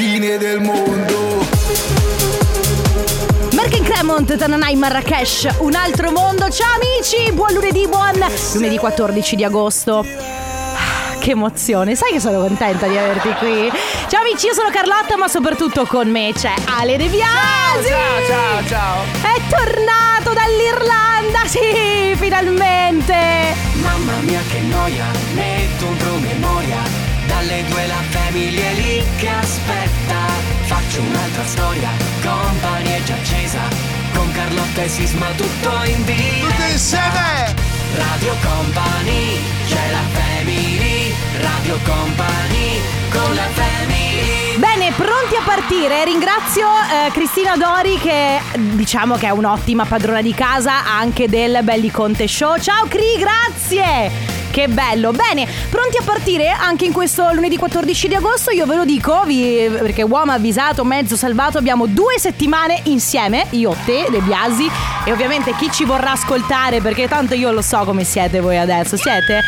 fine del mondo. Merkin Cremont, Tananai Marrakesh, un altro mondo. Ciao amici, buon lunedì, buon lunedì 14 di agosto. Ah, Che emozione, sai che sono contenta di averti qui. Ciao amici, io sono Carlotta, ma soprattutto con me c'è Ale De Biasi. Ciao, ciao, ciao. È tornato dall'Irlanda, sì, finalmente. Mamma mia che noia, metto un promemoria Dalle due la famiglia lì che aspetta Faccio un'altra storia, compagnia è già accesa Con Carlotta e Sisma tutto in diretta Tutti insieme! Radio Company, c'è la family Radio Company, con la family Bene, pronti a partire. Ringrazio eh, Cristina Dori che diciamo che è un'ottima padrona di casa anche del Belli Conte Show. Ciao Cri, grazie! Che bello! Bene, pronti a partire anche in questo lunedì 14 di agosto. Io ve lo dico, vi- perché uomo avvisato, mezzo salvato, abbiamo due settimane insieme, io, te, De Biasi e ovviamente chi ci vorrà ascoltare, perché tanto io lo so come siete voi adesso. Siete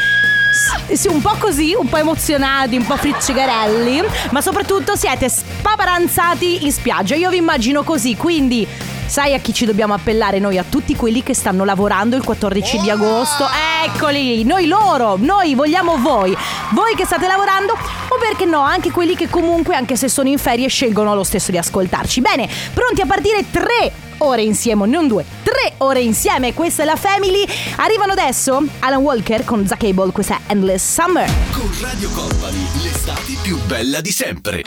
sì, un po' così, un po' emozionati, un po' friccicarelli, ma soprattutto siete spaparanzati in spiaggia. Io vi immagino così, quindi sai a chi ci dobbiamo appellare noi? A tutti quelli che stanno lavorando il 14 di agosto. Eccoli, noi loro, noi vogliamo voi. Voi che state lavorando o perché no, anche quelli che comunque, anche se sono in ferie, scelgono lo stesso di ascoltarci. Bene, pronti a partire tre ore insieme, non due, tre ore insieme. Questa è la Family. Arrivano adesso Alan Walker con Zack Abel, questa è Endless Summer. Con Radio Company, l'estate più bella di sempre.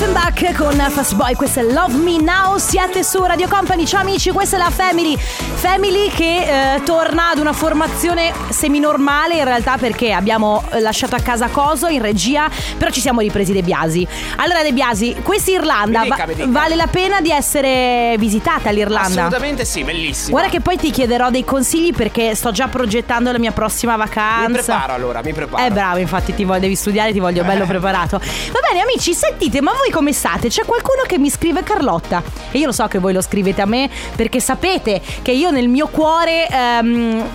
Offenbach con Fast Boy, questa è Love Me Now. Siete su Radio Company, ciao amici, questa è la Family. Family che eh, torna ad una formazione seminormale in realtà perché abbiamo eh, lasciato a casa Coso in regia, però ci siamo ripresi De Biasi. Allora De Biasi, questa Irlanda Mi dica, mi dica. vale la pena di essere visitata l'Irlanda? Assolutamente sì, bellissimo. Guarda che poi ti chiederò dei consigli perché sto già progettando la mia prossima vacanza. Mi preparo allora, mi preparo. Eh bravo, infatti ti voglio, devi studiare, ti voglio bello preparato. Va bene amici, sentite, ma voi come state? C'è qualcuno che mi scrive Carlotta e io lo so che voi lo scrivete a me perché sapete che io nel mio cuore ehm,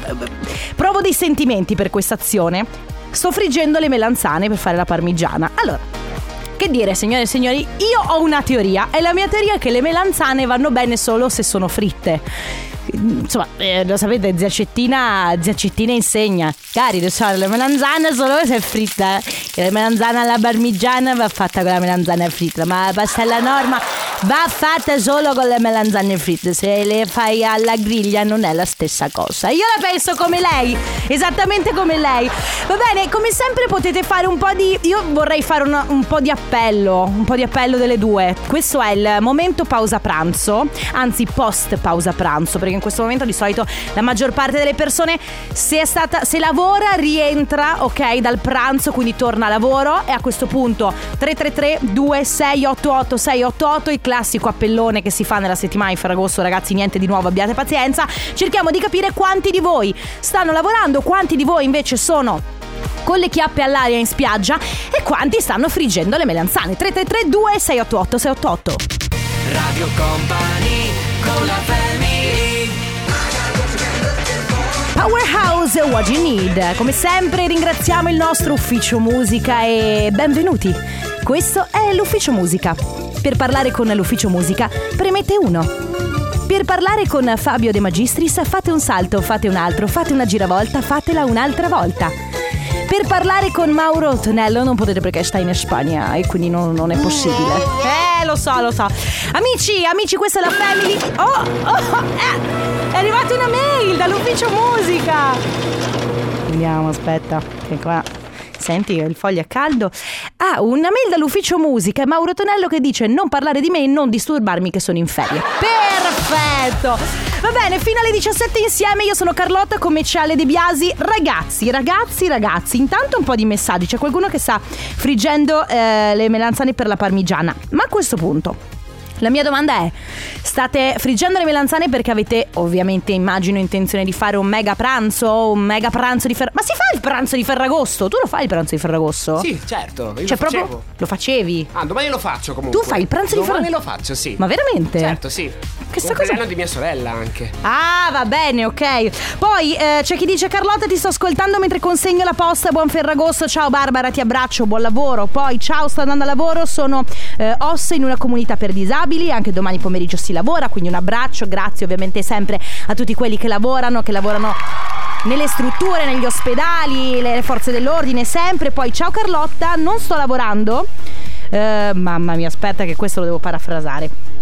provo dei sentimenti per questa azione. Sto friggendo le melanzane per fare la parmigiana. Allora, che dire, signore e signori, io ho una teoria e la mia teoria è che le melanzane vanno bene solo se sono fritte. Insomma, eh, lo sapete, zia Cettina, zia Cettina insegna. Cari, so, la melanzana solo se è fritta. eh. La melanzana alla parmigiana va fatta con la melanzana fritta, ma la pastella norma va fatta solo con le melanzane fritte. Se le fai alla griglia non è la stessa cosa. Io la penso come lei, esattamente come lei. Va bene, come sempre potete fare un po' di... Io vorrei fare una- un po' di appello, un po' di appello delle due. Questo è il momento pausa pranzo, anzi post pausa pranzo, perché in questo momento di solito la maggior parte delle persone se è stata se lavora rientra, ok, dal pranzo, quindi torna a lavoro e a questo punto 333 2688 688 il classico appellone che si fa nella settimana di Ferragosto, ragazzi, niente di nuovo, abbiate pazienza. Cerchiamo di capire quanti di voi stanno lavorando, quanti di voi invece sono con le chiappe all'aria in spiaggia e quanti stanno friggendo le melanzane. 333 2688 688. Radio Company, con la family Powerhouse What You Need. Come sempre ringraziamo il nostro ufficio musica e benvenuti. Questo è l'ufficio musica. Per parlare con l'ufficio musica premete 1. Per parlare con Fabio De Magistris fate un salto, fate un altro, fate una giravolta, fatela un'altra volta. Per parlare con Mauro Tonello non potete perché sta in Spagna e quindi non, non è possibile. Eh, lo so, lo so. Amici, amici, questa è la family. Oh, oh, eh, è arrivata una mail dall'ufficio musica. Andiamo, aspetta, che qua. Senti, il foglio è caldo. Ah, una mail dall'ufficio musica. Mauro Tonello che dice: Non parlare di me e non disturbarmi che sono in ferie. Perfetto! Va bene, fino alle 17 insieme. Io sono Carlotta, come c'è Ale De Biasi. Ragazzi, ragazzi, ragazzi. Intanto un po' di messaggi. C'è qualcuno che sta friggendo eh, le melanzane per la parmigiana. Ma a questo punto. La mia domanda è: state friggendo le melanzane perché avete, ovviamente, immagino, intenzione di fare un mega pranzo? Un mega pranzo di Ferragosto? Ma si fa il pranzo di Ferragosto? Tu lo fai il pranzo di Ferragosto? Sì, certo. Io Cioè, lo proprio lo facevi? Ah, domani lo faccio comunque. Tu fai il pranzo di Domani Ferragosto? lo faccio, sì. Ma veramente? Certo, sì. Che sta Un cosa- di mia sorella anche. Ah, va bene, ok. Poi eh, c'è chi dice Carlotta ti sto ascoltando mentre consegno la posta, buon Ferragosto, ciao Barbara, ti abbraccio, buon lavoro. Poi ciao, sto andando a lavoro, sono eh, OS in una comunità per disabili, anche domani pomeriggio si lavora, quindi un abbraccio, grazie ovviamente sempre a tutti quelli che lavorano, che lavorano nelle strutture, negli ospedali, le le forze dell'ordine, sempre. Poi ciao Carlotta, non sto lavorando. Eh, mamma mia, aspetta che questo lo devo parafrasare.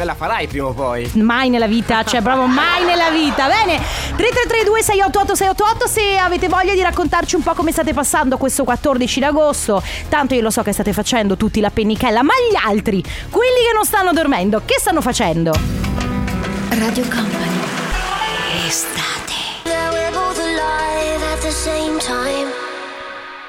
Me la farai prima o poi. Mai nella vita, cioè proprio mai nella vita. Bene, 3332 688 688 se avete voglia di raccontarci un po' come state passando questo 14 d'agosto. Tanto io lo so che state facendo tutti la pennichella, ma gli altri, quelli che non stanno dormendo, che stanno facendo? Radio Company. Estate. We're both alive at the same time.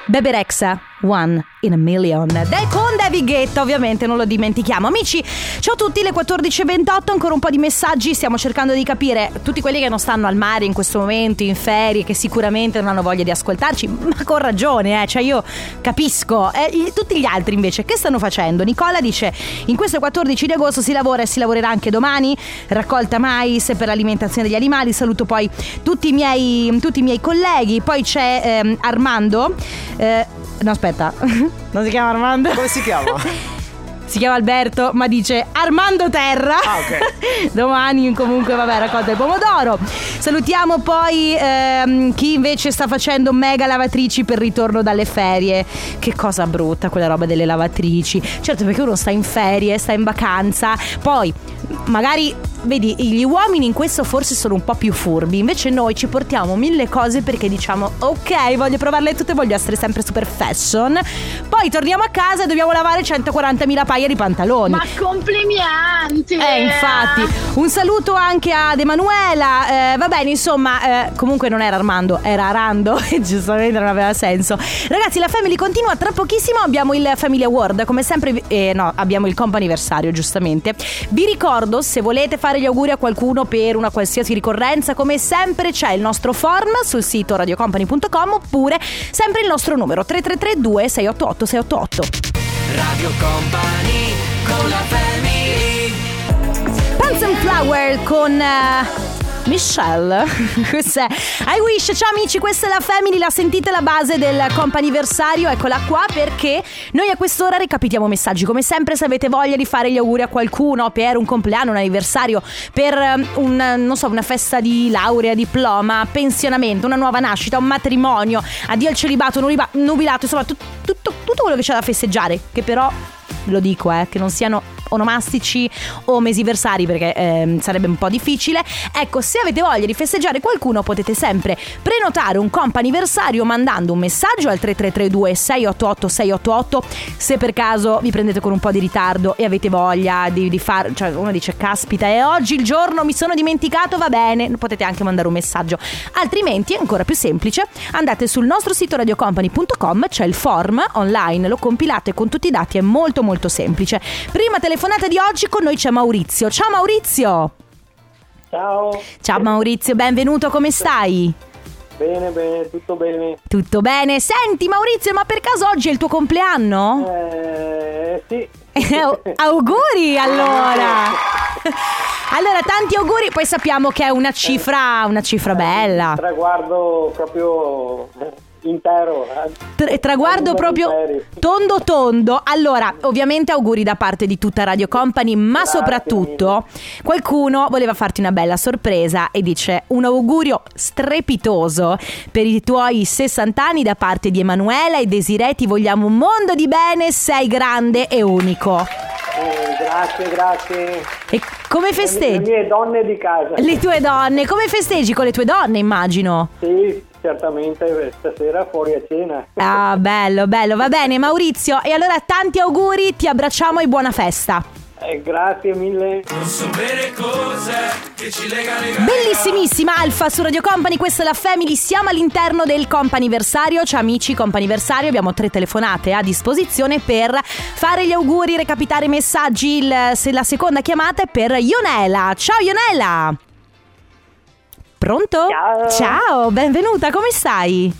Bebe Rexha, One in a Million. Del con David Guetta, ovviamente, non lo dimentichiamo. Amici, ciao a tutti, le 14.28, ancora un po' di messaggi. Stiamo cercando di capire tutti quelli che non stanno al mare in questo momento, in ferie, che sicuramente non hanno voglia di ascoltarci, ma con ragione, eh. Cioè, io capisco. Eh, tutti gli altri, invece, che stanno facendo? Nicola dice: In questo 14 di agosto si lavora e si lavorerà anche domani. Raccolta mais per l'alimentazione degli animali. Saluto poi tutti i miei, tutti i miei colleghi. Poi c'è ehm, Armando. Eh, no, aspetta, non si chiama Armando. Come si chiama? 下吗 Si chiama Alberto, ma dice Armando Terra. Ah, ok. Domani comunque, vabbè, raccolta il pomodoro. Salutiamo poi ehm, chi invece sta facendo mega lavatrici per ritorno dalle ferie. Che cosa brutta quella roba delle lavatrici. Certo, perché uno sta in ferie, sta in vacanza. Poi, magari, vedi, gli uomini in questo forse sono un po' più furbi. Invece noi ci portiamo mille cose perché diciamo, ok, voglio provarle tutte, voglio essere sempre super fashion. Poi torniamo a casa e dobbiamo lavare 140.000 paia di pantaloni. Ma complimenti! Eh, infatti. Un saluto anche ad Emanuela. Eh, va bene, insomma, eh, comunque non era Armando, era Arando. E giustamente non aveva senso. Ragazzi, la Family continua. Tra pochissimo abbiamo il Family Award. Come sempre, eh, no, abbiamo il comp'anniversario, giustamente. Vi ricordo, se volete fare gli auguri a qualcuno per una qualsiasi ricorrenza, come sempre c'è il nostro form sul sito radiocompany.com oppure sempre il nostro numero 3332 688 688. Radio Company con la family. Pants and Flower con eh, Michelle. Questo è I Wish. Ciao amici, questa è la Family. La sentite la base del comp'anniversario? Eccola qua perché noi a quest'ora recapitiamo messaggi. Come sempre, se avete voglia di fare gli auguri a qualcuno per un compleanno, un anniversario, per eh, un, so, una festa di laurea, diploma, pensionamento, una nuova nascita, un matrimonio, addio al celibato, nubilato, insomma, tut- tutto, tutto quello che c'è da festeggiare. Che però lo dico, eh, che non siano onomastici o mesiversari perché ehm, sarebbe un po' difficile. Ecco, se avete voglia di festeggiare qualcuno potete sempre prenotare un comp anniversario mandando un messaggio al 3332 688 688 se per caso vi prendete con un po' di ritardo e avete voglia di, di fare, cioè uno dice caspita è oggi il giorno mi sono dimenticato, va bene, potete anche mandare un messaggio. Altrimenti è ancora più semplice, andate sul nostro sito radiocompany.com, c'è il form online, lo compilate con tutti i dati, è molto molto semplice. Prima telefonata di oggi con noi c'è Maurizio. Ciao Maurizio! Ciao. Ciao Maurizio, benvenuto, come stai? Bene, bene, tutto bene. Tutto bene? Senti Maurizio, ma per caso oggi è il tuo compleanno? Eh, sì. auguri allora! Allora, tanti auguri, poi sappiamo che è una cifra, una cifra bella. Traguardo proprio intero. eh. Tra- traguardo proprio interi. tondo tondo. Allora, ovviamente auguri da parte di tutta Radio Company, ma Grazie soprattutto qualcuno voleva farti una bella sorpresa e dice un augurio strepitoso per i tuoi 60 anni da parte di Emanuela e Desiree. Ti vogliamo un mondo di bene, sei grande e unico. Eh, grazie, grazie. E come Le festeggi? mie donne di casa. Le tue donne, come festeggi con le tue donne, immagino? Sì, certamente eh, stasera fuori a cena. Ah, bello, bello, va bene Maurizio. E allora tanti auguri, ti abbracciamo e buona festa. Eh, grazie mille. Bellissimissima Alfa su Radio Company, questa è la Family, siamo all'interno del companiversario, ciao amici companiversario, abbiamo tre telefonate a disposizione per fare gli auguri, recapitare i messaggi, il- se la seconda chiamata è per Ionela, ciao Ionela! Pronto? Ciao. Ciao, benvenuta, come stai?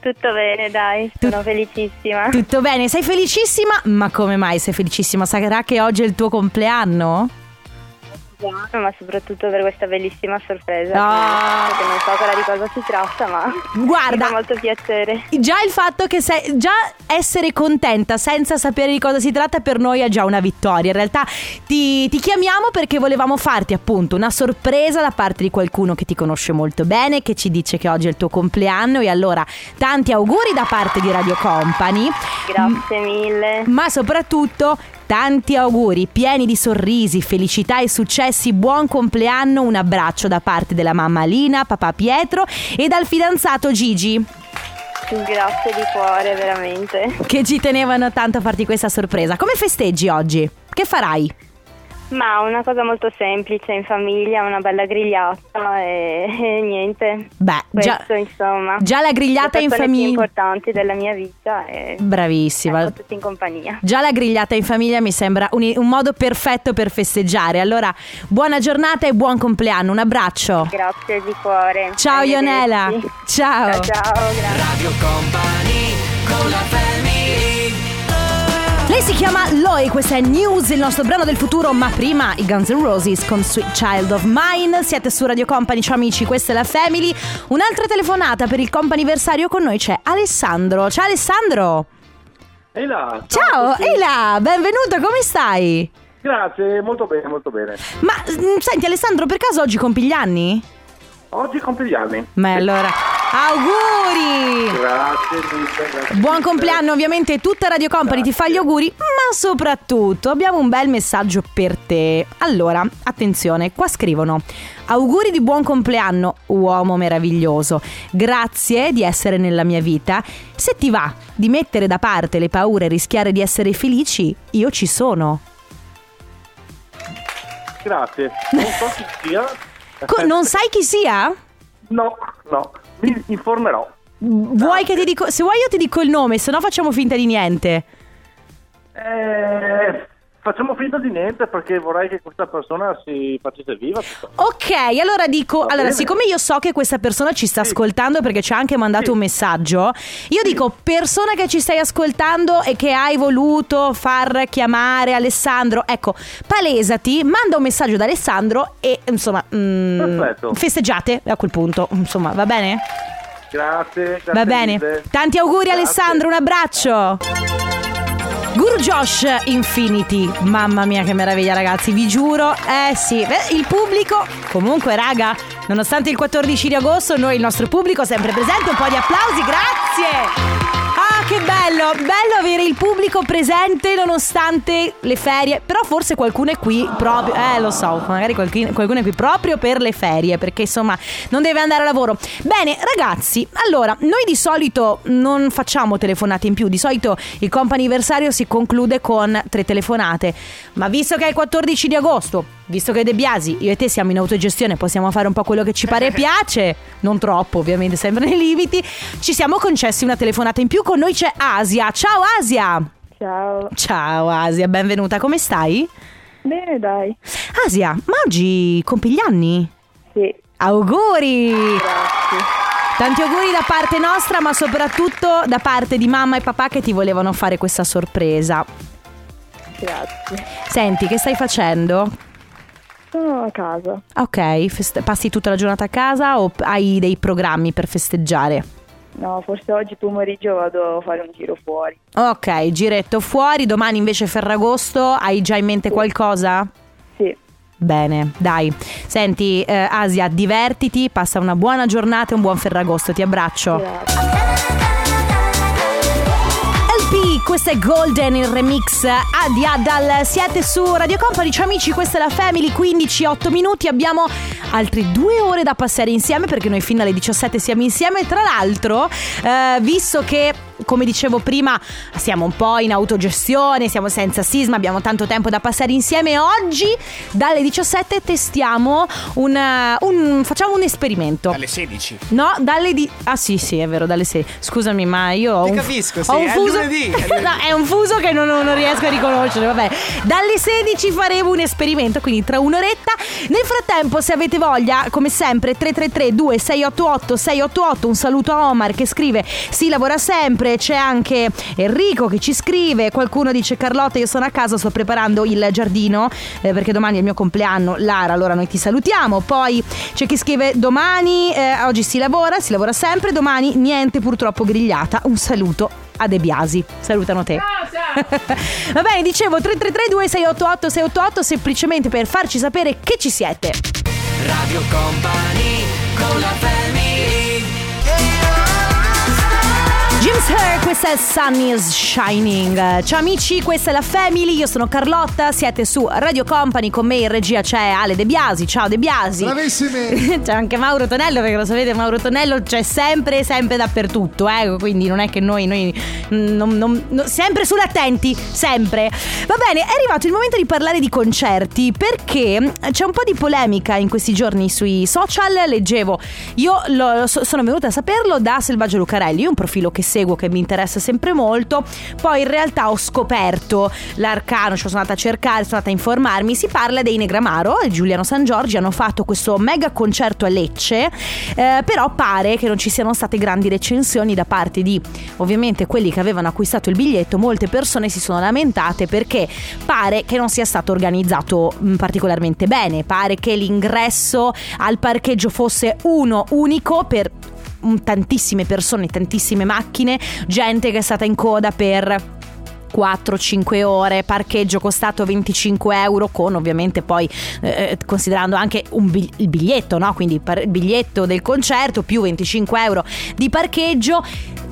Tutto bene, dai, sono felicissima. Tutto bene, sei felicissima? Ma come mai sei felicissima? Sarà che oggi è il tuo compleanno? Ma soprattutto per questa bellissima sorpresa. Ah. Perché non so ancora di cosa si tratta, ma Guarda. mi fa molto piacere. Già il fatto che sei, già essere contenta senza sapere di cosa si tratta per noi è già una vittoria. In realtà ti, ti chiamiamo perché volevamo farti appunto una sorpresa da parte di qualcuno che ti conosce molto bene, che ci dice che oggi è il tuo compleanno e allora tanti auguri da parte di Radio Company. Grazie mille. Ma soprattutto tanti auguri pieni di sorrisi, felicità e successi, buon compleanno, un abbraccio da parte della mamma Lina, papà Pietro e dal fidanzato Gigi Grazie di cuore, veramente. che ci tenevano tanto a farti questa sorpresa. Come festeggi oggi? Che farai? Ma una cosa molto semplice in famiglia, una bella grigliata e, e niente. Beh, già, Questo, insomma. già la grigliata Le in persone più famiglia. importanti della mia vita e Bravissima. ecco, tutti in compagnia. Già la grigliata in famiglia mi sembra un, un modo perfetto per festeggiare. Allora, buona giornata e buon compleanno. Un abbraccio. Grazie di cuore. Ciao. Ionela. Ciao. Ciao, ciao, grazie. Radio Company con la family Lei si chiama Loi, questa è News, il nostro brano del futuro, ma prima i Guns N' Roses con Sweet Child of Mine. Siete su Radio Company, ciao amici, questa è la Family. Un'altra telefonata per il companiversario con noi c'è Alessandro. Ciao Alessandro. Ehi là. Ciao, ehi là, benvenuto, come stai? Grazie, molto bene, molto bene. Ma mm, senti Alessandro, per caso oggi compi gli anni? Oggi compri gli anni. Ma allora, auguri! Grazie mille. grazie Buon mille. compleanno, ovviamente tutta Radio Company ti fa gli auguri, ma soprattutto abbiamo un bel messaggio per te. Allora, attenzione, qua scrivono: Auguri di buon compleanno, uomo meraviglioso. Grazie di essere nella mia vita. Se ti va di mettere da parte le paure e rischiare di essere felici, io ci sono. Grazie. Non so chi sia. Co- non sai chi sia? No, no. Mi informerò. Vuoi che ti dico? Se vuoi io ti dico il nome, se no facciamo finta di niente. Eh, facciamo finta di niente perché vorrei che questa persona si facesse viva. Ok, allora dico, allora siccome io so che questa persona ci sta Sì. ascoltando perché ci ha anche mandato Sì. un messaggio, io dico persona che ci stai ascoltando e che hai voluto far chiamare Alessandro, ecco, palesati, manda un messaggio ad Alessandro e insomma, mm, Perfetto. festeggiate a quel punto, insomma, va bene? Grazie, grazie Va bene. mille. Tanti auguri Grazie. Alessandro, un abbraccio. Guru Josh Infinity, mamma mia che meraviglia ragazzi, vi giuro, eh sì, il pubblico, comunque raga, nonostante il 14 di agosto, noi il nostro pubblico sempre presente, un po' di applausi, grazie! Ah che bello, bello avere il pubblico presente nonostante le ferie, però forse qualcuno è qui proprio, eh lo so, magari qualcuno, qualcuno è qui proprio per le ferie, perché insomma non deve andare a lavoro. Bene ragazzi, allora, noi di solito non facciamo telefonate in più, di solito il comp'anniversario si conclude con tre telefonate, ma visto che è il 14 di agosto, visto che De Biasi, io e te siamo in autogestione, possiamo fare un po' quello che ci pare e piace, non troppo ovviamente, sempre nei limiti, ci siamo concessi una telefonata in più, con noi c'è Asia. Ciao Asia! Ciao. Ciao Asia, benvenuta, come stai? Bene, dai. Asia, ma oggi compi gli anni? Sì, Auguri! grazie. Tanti auguri da parte nostra, ma soprattutto da parte di mamma e papà che ti volevano fare questa sorpresa. Grazie. Senti, che stai facendo? Sono a casa. Ok, feste- passi tutta la giornata a casa o hai dei programmi per festeggiare? No, forse oggi pomeriggio vado a fare un giro fuori. Ok, giretto fuori, domani invece Ferragosto, hai già in mente qualcosa? Sì, Bene, dai. Senti, eh, Asia, divertiti, passa una buona giornata e un buon Ferragosto, ti abbraccio. LP, questo è Golden, il remix Adi Adal. Siete su Radio Company, ciao amici, questa è la Family, 15-8 minuti. Abbiamo altre due ore da passare insieme perché noi fino alle 17 siamo insieme. Tra l'altro, eh, visto che come dicevo prima, siamo un po' in autogestione, siamo senza sisma, abbiamo tanto tempo da passare insieme. Oggi dalle 17 testiamo un, uh, un facciamo un esperimento. Dalle 16. No, dalle di Ah sì, sì, è vero, dalle 6. Scusami, ma io ho Ti un capisco, sì, ho un è fuso lunedì, è lunedì. No, è un fuso che non, non riesco a riconoscere, vabbè. Dalle 16 faremo un esperimento, quindi tra un'oretta. Nel frattempo, se avete voglia, come sempre 333 2688 688, un saluto a Omar che scrive "Si lavora sempre" c'è anche Enrico che ci scrive, qualcuno dice Carlotta io sono a casa, sto preparando il giardino eh, perché domani è il mio compleanno, Lara, allora noi ti salutiamo, poi c'è chi scrive domani, eh, oggi si lavora, si lavora sempre, domani niente purtroppo grigliata, un saluto a De Biasi, salutano te. Va bene, dicevo 3332 688 688 semplicemente per farci sapere che ci siete. Radio Company con la family James Her, questa è Sun is Shining. Ciao amici, questa è la Family, io sono Carlotta, siete su Radio Company, con me in regia c'è Ale De Biasi, ciao De Biasi. Bravissimi! C'è anche Mauro Tonello, perché lo sapete, Mauro Tonello c'è sempre, sempre dappertutto, eh? quindi non è che noi, noi non- non- non- sempre sull'attenti, sempre. Va bene, è arrivato il momento di parlare di concerti, perché c'è un po' di polemica in questi giorni sui social, leggevo, io lo- so- sono venuta a saperlo da Selvaggio Lucarelli, un profilo che seguo, che mi interessa sempre molto, poi in realtà ho scoperto l'arcano, cioè sono andata a cercare, sono andata a informarmi, si parla dei Negramaro e Giuliano San Giorgi. Hanno fatto questo mega concerto a Lecce, eh, però pare che non ci siano state grandi recensioni da parte di ovviamente quelli che avevano acquistato il biglietto, molte persone si sono lamentate perché pare che non sia stato organizzato mh, particolarmente bene, pare che l'ingresso al parcheggio fosse uno unico per mm, tantissime persone, tantissime macchine, gente che è stata in coda per 4-5 ore, parcheggio costato 25 euro con ovviamente poi eh, considerando anche bi- il biglietto, no? quindi par- il biglietto del concerto più 25 euro di parcheggio.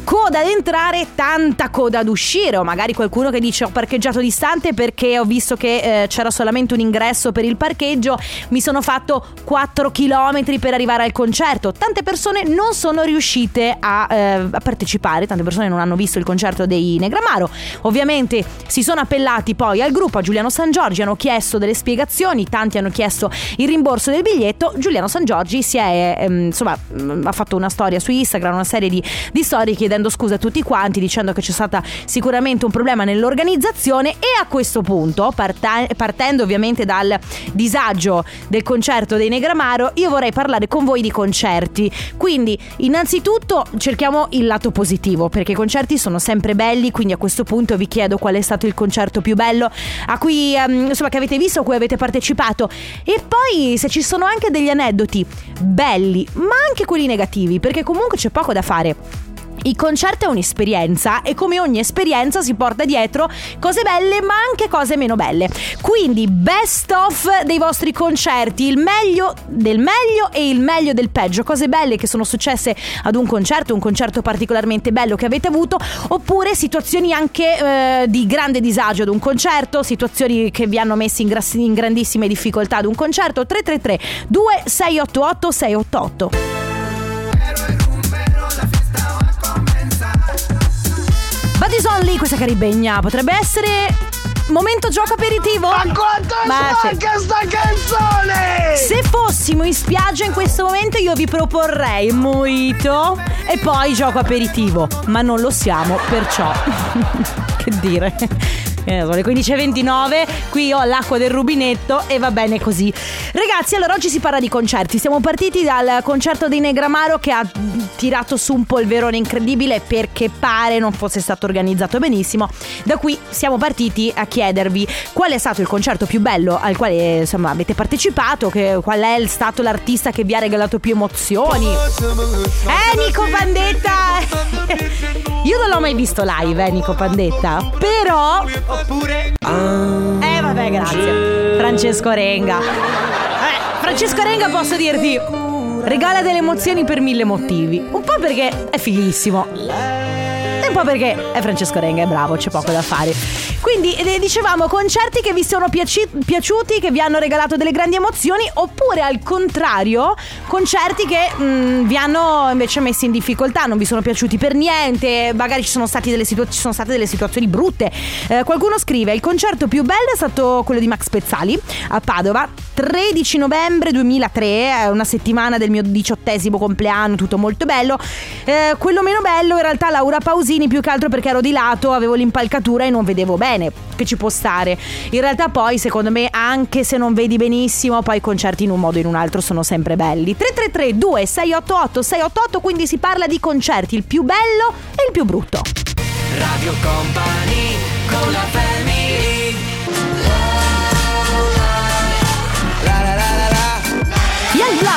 Coda ad entrare, tanta coda ad uscire, o magari qualcuno che dice ho parcheggiato distante perché ho visto che eh, c'era solamente un ingresso per il parcheggio, mi sono fatto 4 km per arrivare al concerto. Tante persone non sono riuscite a, eh, a partecipare, tante persone non hanno visto il concerto dei Negramaro. Ovviamente si sono appellati poi al gruppo, a Giuliano San Giorgi, hanno chiesto delle spiegazioni, tanti hanno chiesto il rimborso del biglietto. Giuliano San Giorgi si è, ehm, insomma, mh, ha fatto una storia su Instagram, una serie di, di storie chiedendo scusa a tutti quanti, dicendo che c'è stata sicuramente un problema nell'organizzazione e a questo punto, parta- partendo ovviamente dal disagio del concerto dei Negramaro, io vorrei parlare con voi di concerti. Quindi, innanzitutto cerchiamo il lato positivo, perché i concerti sono sempre belli, quindi a questo punto vi chiedo qual è stato il concerto più bello a cui ehm, insomma che avete visto, a cui avete partecipato e poi se ci sono anche degli aneddoti belli, ma anche quelli negativi, perché comunque c'è poco da fare. Il concerto è un'esperienza e come ogni esperienza si porta dietro cose belle ma anche cose meno belle. Quindi best of dei vostri concerti, il meglio del meglio e il meglio del peggio, cose belle che sono successe ad un concerto, un concerto particolarmente bello che avete avuto, oppure situazioni anche eh, di grande disagio ad un concerto, situazioni che vi hanno messi in, gras- in grandissime difficoltà ad un concerto. 333 2688 688. Buddies Only, questa caribegna potrebbe essere momento gioco aperitivo? Ma quanto è Ma sì. sporca sta canzone! Se fossimo in spiaggia in questo momento io vi proporrei mojito e poi gioco aperitivo, ma non lo siamo, perciò che dire. Eh, le 15.29, qui ho l'acqua del rubinetto e va bene così. Ragazzi, allora oggi si parla di concerti. Siamo partiti dal concerto dei Negramaro che ha tirato su un polverone incredibile perché pare non fosse stato organizzato benissimo. Da qui siamo partiti a chiedervi qual è stato il concerto più bello al quale insomma avete partecipato, che- qual è stato l'artista che vi ha regalato più emozioni. Eh, Nico Pandetta! Io non l'ho mai visto live, eh, Nico Pandetta. Però. Oppure. Eh, vabbè, grazie. Francesco Renga. Eh, Francesco Renga, posso dirti. Regala delle emozioni per mille motivi. Un po' perché è fighissimo. E un po' perché è Francesco Renga, è bravo, c'è poco da fare. Quindi eh, dicevamo concerti che vi sono piaci- piaciuti, che vi hanno regalato delle grandi emozioni, oppure al contrario, concerti che mh, vi hanno invece messi in difficoltà, non vi sono piaciuti per niente, magari ci sono, situa- ci sono state delle situazioni brutte. Eh, qualcuno scrive: Il concerto più bello è stato quello di Max Pezzali a Padova, 13 novembre 2003, è una settimana del mio diciottesimo compleanno, tutto molto bello. Eh, quello meno bello in realtà Laura Pausini, più che altro perché ero di lato, avevo l'impalcatura e non vedevo bene, che ci può stare. In realtà poi secondo me anche se non vedi benissimo, poi i concerti in un modo o in un altro sono sempre belli. 333 2688 688, quindi si parla di concerti, il più bello e il più brutto. Radio Company con la family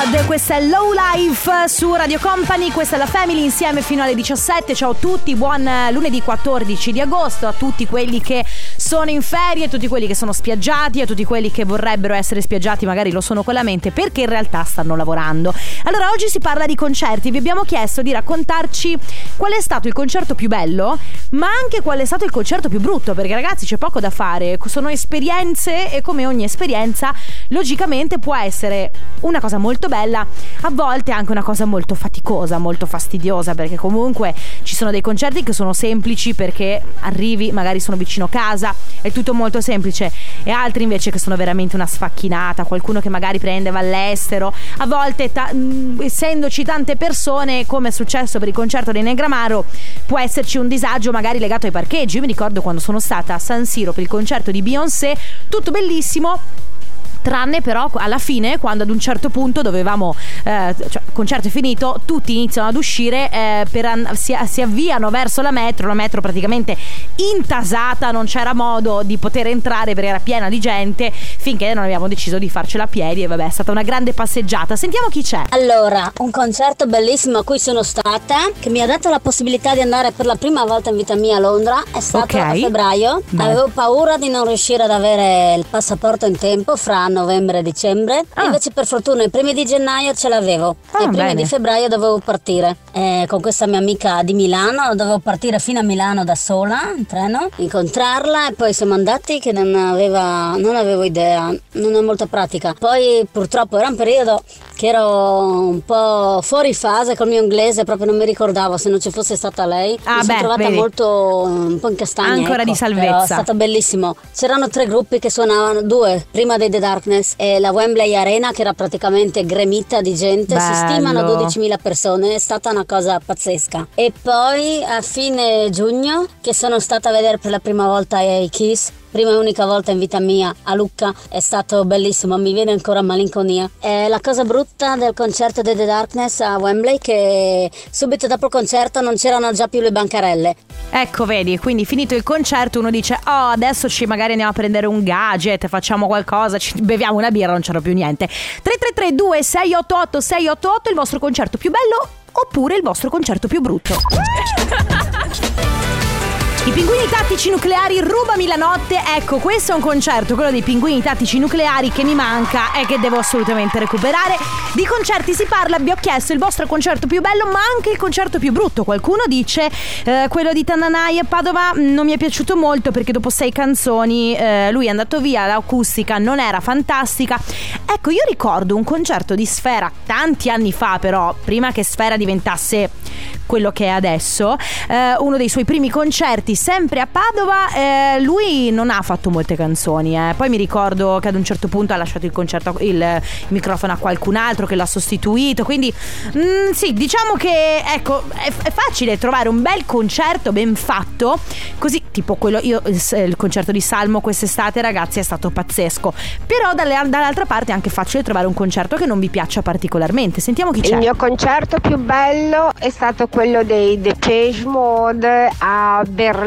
Blood, questa è Low Life su Radio Company, questa è la Family insieme fino alle 17. Ciao a tutti, buon eh, lunedì 14 di agosto, a tutti quelli che sono in ferie, a tutti quelli che sono spiaggiati, a tutti quelli che vorrebbero essere spiaggiati, magari lo sono con la mente perché in realtà stanno lavorando. Allora, oggi si parla di concerti, vi abbiamo chiesto di raccontarci qual è stato il concerto più bello, ma anche qual è stato il concerto più brutto, perché ragazzi c'è poco da fare, sono esperienze e come ogni esperienza, logicamente può essere una cosa molto bella, a volte anche una cosa molto faticosa, molto fastidiosa, perché comunque ci sono dei concerti che sono semplici perché arrivi, magari sono vicino casa, è tutto molto semplice, e altri invece che sono veramente una sfacchinata, qualcuno che magari prende va all'estero, a volte ta- essendoci tante persone, come è successo per il concerto dei Negramaro, può esserci un disagio magari legato ai parcheggi. Io mi ricordo quando sono stata a San Siro per il concerto di Beyoncé, tutto bellissimo tranne però alla fine quando ad un certo punto dovevamo eh, cioè il concerto è finito tutti iniziano ad uscire eh, per an- si, si avviano verso la metro la metro praticamente intasata non c'era modo di poter entrare perché era piena di gente finché non abbiamo deciso di farcela a piedi e vabbè è stata una grande passeggiata sentiamo chi c'è Allora, un concerto bellissimo a cui sono stata, che mi ha dato la possibilità di andare per la prima volta in vita mia a Londra, è stato Ok. a febbraio. Beh. Avevo paura di non riuscire ad avere il passaporto in tempo fra novembre e dicembre. Ah. Invece per fortuna i primi di gennaio ce l'avevo. Ah, e i primi bene. di febbraio dovevo partire. Eh, con questa mia amica di Milano, dovevo partire fino a Milano da sola, in treno, incontrarla e poi siamo andati che non, aveva, non avevo idea, non ho molta pratica. Poi purtroppo era un periodo che ero un po' fuori fase col mio inglese, proprio non mi ricordavo se non ci fosse stata lei. Ah, mi sono beh, trovata vedi. molto un po' in castagna. Ancora ecco. di salvezza. È stato bellissimo. C'erano tre gruppi che suonavano, due, prima dei The Darkness e la Wembley Arena che era praticamente gremita di gente, si Bello. stimano 12.000 persone, è stata una cosa pazzesca. E poi a fine giugno che sono stata a vedere per la prima volta i Kiss prima e unica volta in vita mia a Lucca, è stato bellissimo, mi viene ancora malinconia. E la cosa brutta del concerto dei The Darkness a Wembley che subito dopo il concerto non c'erano già più le bancarelle. Ecco, vedi, quindi finito il concerto uno dice "Oh, adesso ci magari andiamo a prendere un gadget, facciamo qualcosa, ci beviamo una birra, non c'era più niente". 3332 688 688 il vostro concerto più bello oppure il vostro concerto più brutto. I pinguini tattici nucleari rubami la notte. Ecco, questo è un concerto, quello dei pinguini tattici nucleari che mi manca e che devo assolutamente recuperare. Di concerti si parla, vi ho chiesto il vostro concerto più bello, ma anche il concerto più brutto. Qualcuno dice eh, quello di Tananai a Padova mm, non mi è piaciuto molto perché dopo sei canzoni eh, lui è andato via, l'acustica non era fantastica. Ecco, io ricordo un concerto di Sfera tanti anni fa, però, prima che Sfera diventasse quello che è adesso, eh, uno dei suoi primi concerti sempre a Padova, eh, lui non ha fatto molte canzoni, eh. poi mi ricordo che ad un certo punto ha lasciato il, concerto, il, il microfono a qualcun altro che l'ha sostituito, quindi mm, sì, diciamo che ecco, è, è facile trovare un bel concerto ben fatto, così tipo quello, io il, il concerto di Salmo quest'estate ragazzi è stato pazzesco, però dalle- dall'altra parte è anche facile trovare un concerto che non vi piaccia particolarmente, sentiamo chi c'è. Il mio concerto più bello è stato quello dei Depeche Mode a Berlino.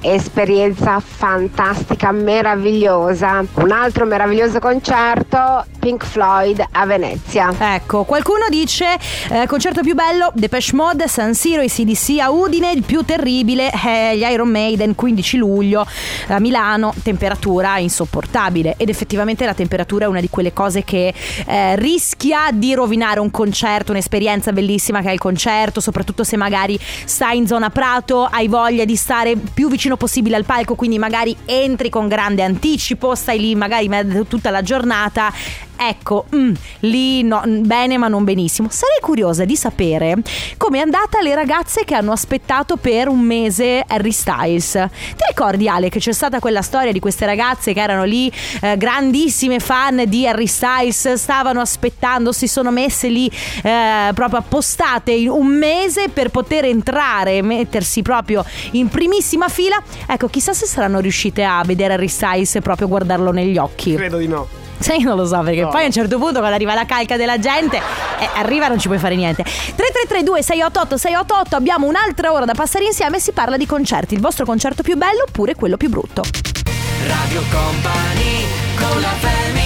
Esperienza fantastica, meravigliosa. Un altro meraviglioso concerto Pink Floyd a Venezia. Ecco, qualcuno dice eh, concerto più bello, Depeche Mode, San Siro, i CDC a Udine, il più terribile è gli Iron Maiden 15 luglio a Milano, temperatura insopportabile ed effettivamente la temperatura è una di quelle cose che eh, rischia di rovinare un concerto, un'esperienza bellissima che è il concerto, soprattutto se magari stai in zona Prato, hai voglia di stare più vicino possibile al palco, quindi magari entri con grande anticipo, stai lì magari tutta la giornata Ecco, mm, lì no, bene ma non benissimo. Sarei curiosa di sapere com'è andata alle ragazze che hanno aspettato per un mese Harry Styles. Ti ricordi Ale che c'è stata quella storia di queste ragazze che erano lì eh, grandissime fan di Harry Styles, stavano aspettando, si sono messe lì eh, proprio appostate in un mese per poter entrare e mettersi proprio in primissima fila. Ecco, chissà se saranno riuscite a vedere Harry Styles e proprio guardarlo negli occhi. Credo di no. Sai, non lo so, perché no. poi a un certo punto quando arriva la calca della gente, eh, arriva e non ci puoi fare niente. 3332 688 688 abbiamo un'altra ora da passare insieme e si parla di concerti. Il vostro concerto più bello oppure quello più brutto? Radio Company con la Il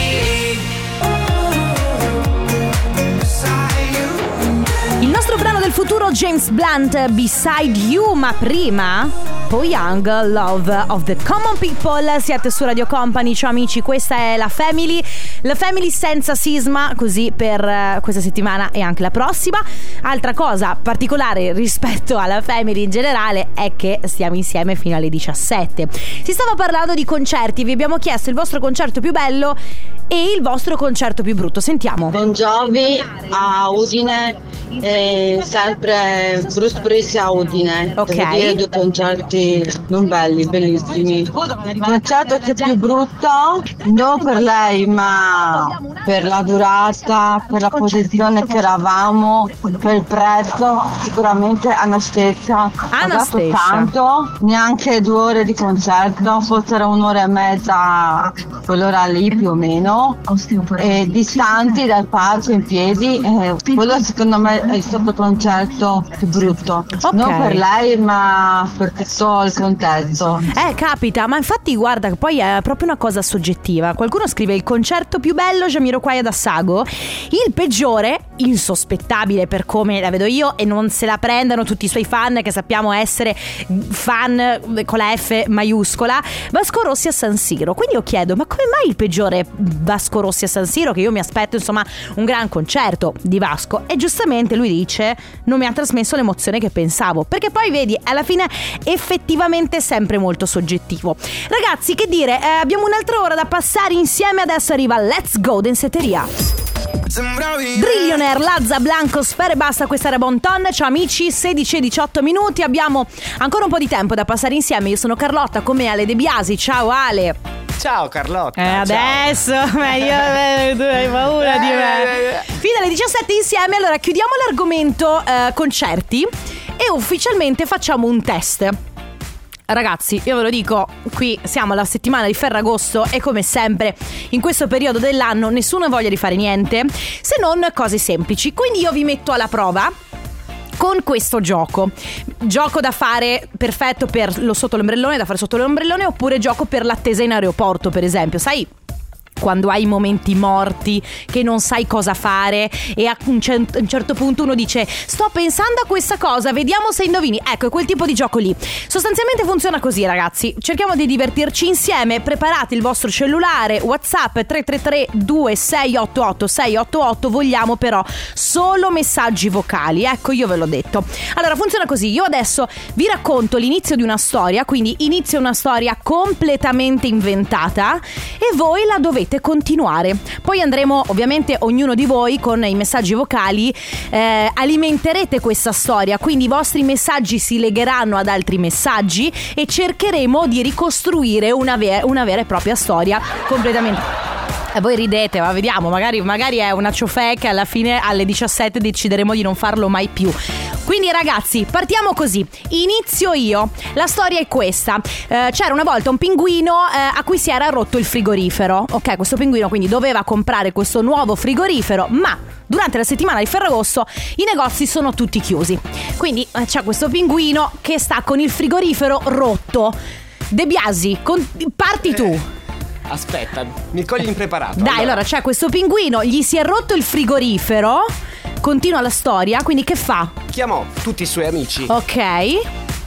del futuro James Blunt Beside You, ma prima Paul Young, Love of the Common People. Siete su Radio Company, ciao amici, questa è la Family. La Family senza sisma, così per uh, questa settimana e anche la prossima. Altra cosa particolare rispetto alla Family in generale è che stiamo insieme fino alle 17. Si stava parlando di concerti, vi abbiamo chiesto il vostro concerto più bello e il vostro concerto più brutto. Sentiamo. Jovi a Udine e sempre Bruce Springsteen a Udine. Ok. Devo dire due concerti non belli, bellissimi. Il concerto che è più brutto, non per lei, ma per la durata, per la posizione che eravamo, per il prezzo, sicuramente Anastasia. Dato tanto, neanche due ore di concerto, fossero un'ora e mezza, quell'ora lì più o meno, e distanti dal palco in piedi. Eh, quello secondo me è stato concerto più brutto. Ok. Non per lei, ma per tutto il contesto. Eh, capita, ma infatti guarda poi è proprio una cosa soggettiva. Qualcuno scrive il concerto più bello Jamiroquai ad Assago, il peggiore, insospettabile per come la vedo io e non se la prendano tutti i suoi fan che sappiamo essere fan con la F maiuscola, Vasco Rossi a San Siro. Quindi io chiedo, ma come mai il peggiore Vasco Rossi a San Siro che io mi aspetto insomma un gran concerto di Vasco e giustamente lui dice non mi ha trasmesso l'emozione che pensavo, perché poi vedi alla fine effettivamente è sempre molto soggettivo. Ragazzi, che dire, eh, abbiamo un'altra ora da passare insieme, adesso arriva Let's Go Densetteria. Brillionaire, Lazza, Blanco, Sfere Basta, questa era Bonton. Ciao amici, 16 e 18 minuti. Abbiamo ancora un po' di tempo da passare insieme. Io sono Carlotta, con me Ale De Biasi. Ciao Ale. Ciao Carlotta. Eh, adesso, meglio, eh, tu hai paura di me. Fino alle 17 insieme, allora chiudiamo l'argomento eh, concerti e ufficialmente facciamo un test. Ragazzi, io ve lo dico, qui siamo alla settimana di Ferragosto e come sempre in questo periodo dell'anno nessuno ha voglia di fare niente se non cose semplici. Quindi io vi metto alla prova con questo gioco. Gioco da fare perfetto per lo sotto l'ombrellone, da fare sotto l'ombrellone oppure gioco per l'attesa in aeroporto, per esempio. Sai, quando hai momenti morti che non sai cosa fare e a un, cent- un, certo punto uno dice sto pensando a questa cosa, vediamo se indovini. Ecco, è quel tipo di gioco lì. Sostanzialmente funziona così ragazzi, cerchiamo di divertirci insieme, preparate il vostro cellulare, Whatsapp 333 2688 688, vogliamo però solo messaggi vocali, ecco io ve l'ho detto. Allora funziona così, io adesso vi racconto l'inizio di una storia, quindi inizio una storia completamente inventata e voi la dovete continuare. Poi andremo ovviamente ognuno di voi con i messaggi vocali eh, alimenterete questa storia, quindi i vostri messaggi si legheranno ad altri messaggi e cercheremo di ricostruire una, ver- una vera e propria storia completamente e voi ridete, ma vediamo, magari, magari è una ciofè che alla fine alle 17 decideremo di non farlo mai più. Quindi ragazzi, partiamo così. Inizio io. La storia è questa. Eh, c'era una volta un pinguino eh, a cui si era rotto il frigorifero. Ok, questo pinguino quindi doveva comprare questo nuovo frigorifero, ma durante la settimana di Ferragosto i negozi sono tutti chiusi. Quindi eh, c'è questo pinguino che sta con il frigorifero rotto. De Biasi, con... parti tu. Aspetta, mi cogli impreparato. Dai, allora c'è questo pinguino, gli si è rotto il frigorifero. Continua la storia, quindi che fa? Chiamò tutti i suoi amici Ok.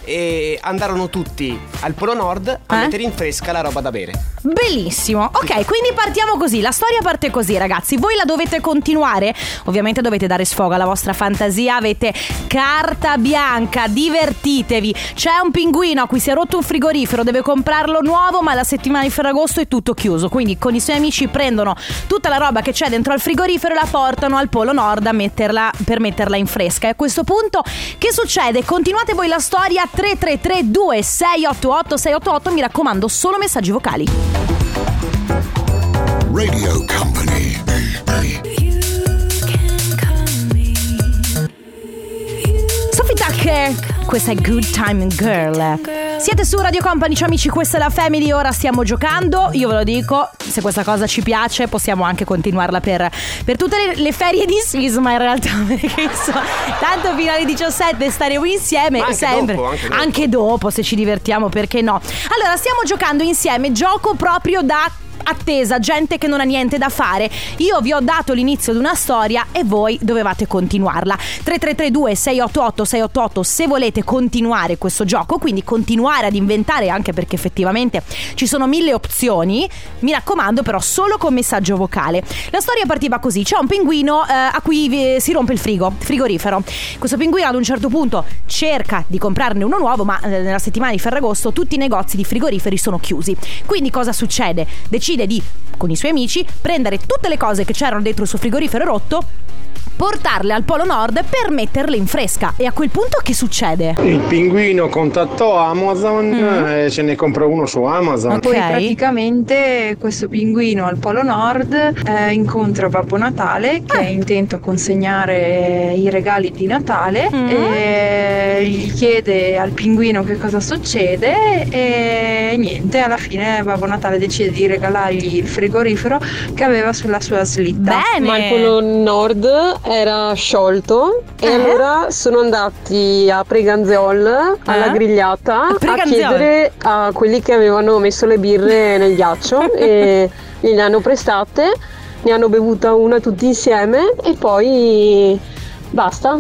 e andarono tutti al Polo Nord a Eh? mettere in fresca la roba da bere. Bellissimo. Ok, quindi partiamo così. La storia parte così, ragazzi. Voi la dovete continuare. Ovviamente dovete dare sfogo alla vostra fantasia. Avete carta bianca, divertitevi. C'è un pinguino a cui si è rotto un frigorifero, deve comprarlo nuovo, ma la settimana di Ferragosto è tutto chiuso. Quindi con i suoi amici prendono tutta la roba che c'è dentro al frigorifero e la portano al Polo Nord metterla, per metterla in fresca. E a questo punto che succede? Continuate voi la storia 333 2688 688, mi raccomando, solo messaggi vocali. Radio Company. Sophie Tucker, questa è Good Time Girl. Siete su Radio Company, ciao amici, questa è la Family, ora stiamo giocando. Io ve lo dico, se questa cosa ci piace possiamo anche continuarla per, per tutte le, le ferie di Sisma in realtà, perché insomma, tanto fino alle 17 staremo insieme anche sempre. dopo, anche dopo. Anche dopo, se ci divertiamo, perché no? Allora, stiamo giocando insieme, gioco proprio da attesa, gente che non ha niente da fare. Io vi ho dato l'inizio di una storia e voi dovevate continuarla. 3332 688 688 se volete continuare questo gioco, quindi continuare ad inventare anche perché effettivamente ci sono mille opzioni. Mi raccomando però solo con messaggio vocale. La storia partiva così, c'è un pinguino eh, a cui si rompe il frigo, frigorifero. Questo pinguino ad un certo punto cerca di comprarne uno nuovo, ma eh, nella settimana di Ferragosto tutti i negozi di frigoriferi sono chiusi. Quindi cosa succede? Decide di, con i suoi amici, prendere tutte le cose che c'erano dentro il suo frigorifero rotto, portarle al Polo Nord per metterle in fresca. E a quel punto che succede? Il pinguino contattò Amazon e ce ne comprò uno su Amazon. Poi praticamente questo pinguino al Polo Nord eh, incontra Babbo Natale che è intento a consegnare i regali di Natale e gli chiede al pinguino che cosa succede e niente, alla fine Babbo Natale decide di regalargli il frigorifero che aveva sulla sua slitta. Ma il Polo Nord era sciolto e allora sono andati a Preganziol alla Eh? grigliata a Preganziol? chiedere a quelli che avevano messo le birre nel ghiaccio e gliele hanno prestate, ne hanno bevuta una tutti insieme e poi basta.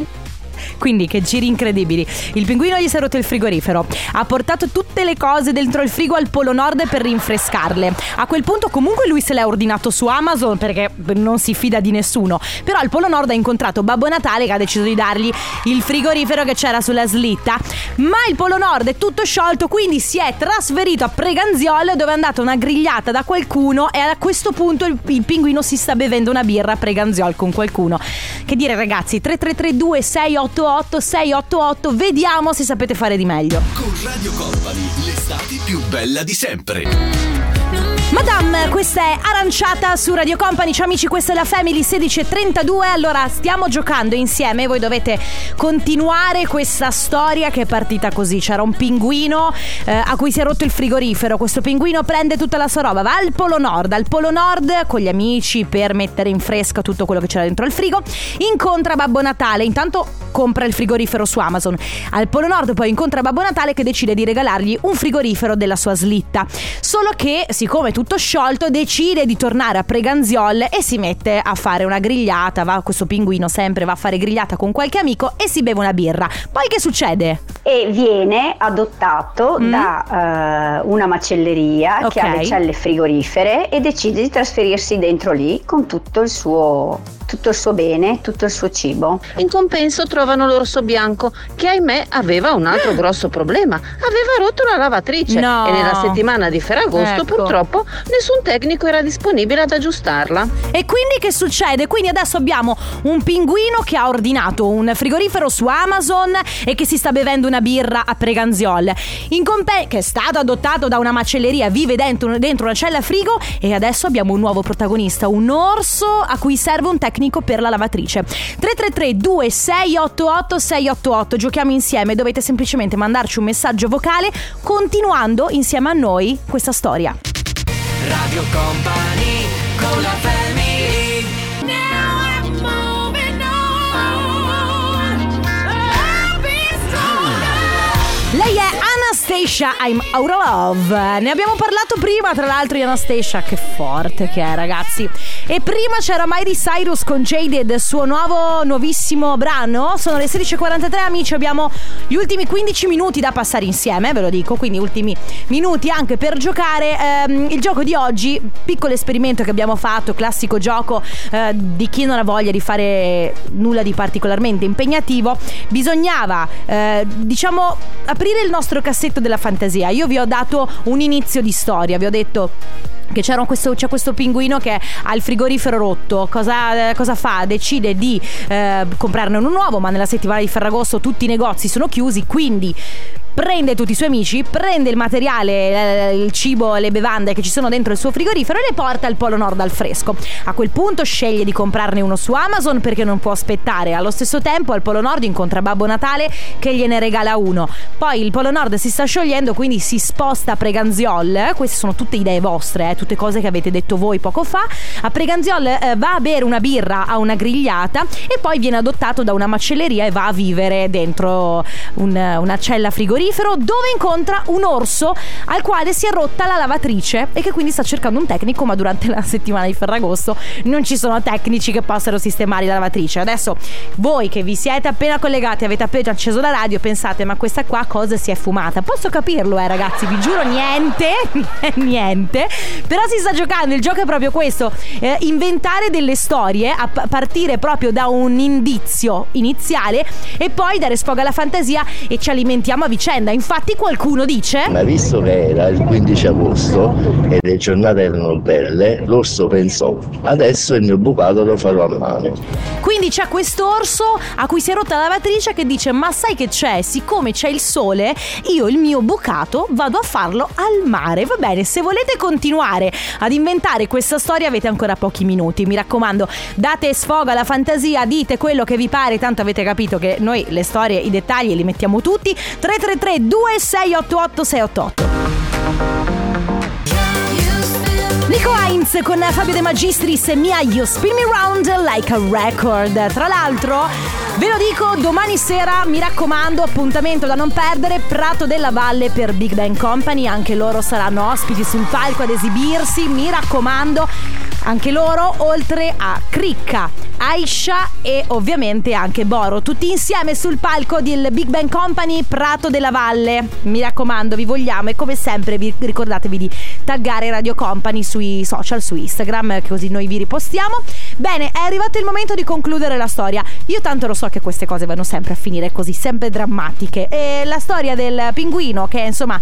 Quindi che giri incredibili. Il pinguino gli si è rotto il frigorifero. Ha portato tutte le cose dentro il frigo al Polo Nord per rinfrescarle. A quel punto comunque lui se l'ha ordinato su Amazon perché non si fida di nessuno. Però al Polo Nord ha incontrato Babbo Natale che ha deciso di dargli il frigorifero che c'era sulla slitta. Ma il Polo Nord è tutto sciolto, quindi si è trasferito a Preganziol dove è andata una grigliata da qualcuno e a questo punto il, il pinguino si sta bevendo una birra a Preganziol con qualcuno. Che dire ragazzi, 3332 688 688, vediamo se sapete fare di meglio. Con Radio Company, l'estate più bella di sempre. Madame, questa è Aranciata su Radio Company. Ciao amici, questa è la Family 1632. Allora, stiamo giocando insieme. Voi dovete continuare questa storia che è partita così. C'era un pinguino eh, a cui si è rotto il frigorifero. Questo pinguino prende tutta la sua roba, va al Polo Nord. Al Polo Nord con gli amici per mettere in fresca tutto quello che c'era dentro il frigo. Incontra Babbo Natale. Intanto compra il frigorifero su Amazon. Al Polo Nord poi incontra Babbo Natale che decide di regalargli un frigorifero della sua slitta. Solo che, siccome tutto sciolto, decide di tornare a Preganziol e si mette a fare una grigliata. Va questo pinguino sempre va a fare grigliata con qualche amico e si beve una birra. Poi che succede? e viene adottato da eh, una macelleria Ok. che ha le celle frigorifere e decide di trasferirsi dentro lì con tutto il suo, tutto il suo bene, tutto il suo cibo. In compenso trovano l'orso bianco che ahimè aveva un altro grosso problema. Aveva rotto la lavatrice No. e nella settimana di Ferragosto Ecco. purtroppo nessun tecnico era disponibile ad aggiustarla. E quindi che succede? Quindi adesso abbiamo un pinguino che ha ordinato un frigorifero su Amazon e che si sta bevendo una birra a Preganziol. In compe- che è stato adottato da una macelleria, vive dentro, dentro una cella frigo e adesso abbiamo un nuovo protagonista, un orso a cui serve un tecnico per la lavatrice. 333 2688 688. Giochiamo insieme, dovete semplicemente mandarci un messaggio vocale continuando insieme a noi questa storia. Radio Company con la family Aisha, I'm out of love. Ne abbiamo parlato prima, tra l'altro, di Anastasia. Che forte che è, ragazzi. E prima c'era Miley Cyrus con Jaded, suo nuovo, nuovissimo brano. Sono le 16.43, amici. Abbiamo gli ultimi 15 minuti da passare insieme, ve lo dico. Quindi, ultimi minuti anche per giocare. Ehm, il gioco di oggi, piccolo esperimento che abbiamo fatto, classico gioco eh, di chi non ha voglia di fare nulla di particolarmente impegnativo. Bisognava, eh, diciamo, aprire il nostro cassetto della fantasia. Io vi ho dato un inizio di storia, vi ho detto che questo, c'è questo pinguino che ha il frigorifero rotto. Cosa, cosa fa? Decide di eh, comprarne uno nuovo, ma nella settimana di Ferragosto tutti i negozi sono chiusi, quindi prende tutti i suoi amici, prende il materiale, eh, il cibo, le bevande che ci sono dentro il suo frigorifero e le porta al Polo Nord al fresco. A quel punto sceglie di comprarne uno su Amazon perché non può aspettare. Allo stesso tempo al Polo Nord incontra Babbo Natale che gliene regala uno. Poi il Polo Nord si sta sciogliendo, quindi si sposta a Preganziol. Queste sono tutte idee vostre, eh, tutte cose che avete detto voi poco fa. A Preganziol eh, va a bere una birra a una grigliata e poi viene adottato da una macelleria e va a vivere dentro un, una cella frigorifera dove incontra un orso al quale si è rotta la lavatrice e che quindi sta cercando un tecnico ma durante la settimana di Ferragosto non ci sono tecnici che possano sistemare la lavatrice. Adesso voi che vi siete appena collegati avete appena acceso la radio pensate ma questa qua cosa si è fumata? Posso capirlo eh ragazzi vi giuro niente niente. Però si sta giocando il gioco è proprio questo eh, inventare delle storie a partire proprio da un indizio iniziale e poi dare sfogo alla fantasia e ci alimentiamo a vicenda infatti qualcuno dice Ma visto che era il 15 agosto e le giornate erano belle, l'orso pensò, adesso il mio bucato lo farò a mano. Quindi c'è questo orso a cui si è rotta la lavatrice che dice: Ma sai che c'è? Siccome c'è il sole, io il mio bucato vado a farlo al mare. Va bene, se volete continuare ad inventare questa storia, avete ancora pochi minuti. Mi raccomando, date sfogo alla fantasia, dite quello che vi pare. Tanto avete capito che noi le storie, i dettagli li mettiamo tutti. 333 2688 688 Nico Heinz con Fabio De Magistris e Mia You Spin Me Round Like a Record. Tra l'altro, ve lo dico, domani sera mi raccomando, appuntamento da non perdere, Prato della Valle per Big Bang Company. Anche loro saranno ospiti sul palco ad esibirsi. Mi raccomando, anche loro, oltre a Cricca, Aisha e ovviamente anche Boro, tutti insieme sul palco del Big Bang Company Prato della Valle. Mi raccomando, vi vogliamo e come sempre vi ricordatevi di taggare Radio Company sui social, su Instagram, così noi vi ripostiamo. Bene, è arrivato il momento di concludere la storia. Io tanto lo so che queste cose vanno sempre a finire così, sempre drammatiche. E la storia del pinguino che insomma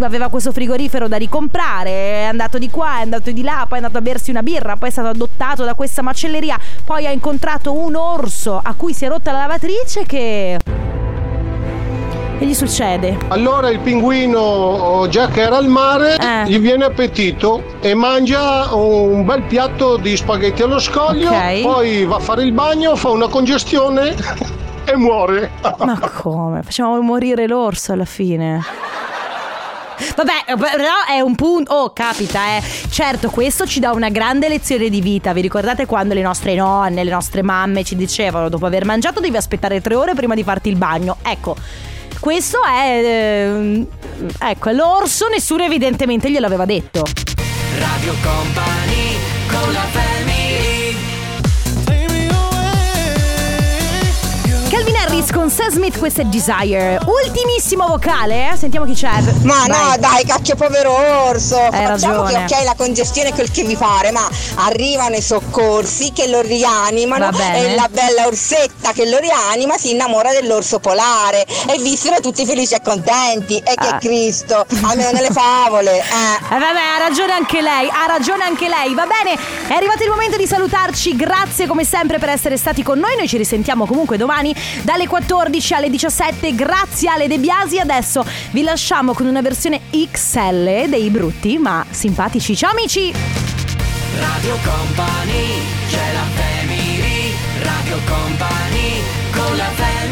aveva questo frigorifero da ricomprare, è andato di qua, è andato di là, poi è andato a bersi una birra, poi è stato adottato da questa macelleria, poi ha incontrato un orso a cui si è rotta la lavatrice che... Che gli succede? Allora il pinguino, già che era al mare, Eh. gli viene appetito e mangia un bel piatto di spaghetti allo scoglio, Ok. poi va a fare il bagno, fa una congestione e muore. Ma come? Facciamo morire l'orso alla fine. Vabbè, però è un punto. Oh, capita, eh. Certo, questo ci dà una grande lezione di vita. Vi ricordate quando le nostre nonne, le nostre mamme ci dicevano: dopo aver mangiato devi aspettare tre ore prima di farti il bagno? Ecco. Questo è. ehm, ecco, l'orso nessuno evidentemente glielo aveva detto. Radio Company con la family Harris con Sam Smith, questo è Desire. Ultimissimo vocale, eh? Sentiamo chi c'è. Ma Vai. no, dai, cacchio povero orso. Hai Facciamo ragione. che ok la congestione quel che vi pare, ma arrivano i soccorsi che lo rianimano e la bella orsetta che lo rianima si innamora dell'orso polare e vissero tutti felici e contenti. E che Ah. Cristo, almeno nelle favole. Eh. Eh vabbè, ha ragione anche lei, ha ragione anche lei. Va bene, è arrivato il momento di salutarci. Grazie come sempre per essere stati con noi. Noi ci risentiamo comunque domani dalle 14 alle 17. Grazie Ale De Biasi. Adesso vi lasciamo con una versione XL dei brutti ma simpatici. Ciao amici! Radio Company c'è la family Radio Company con la family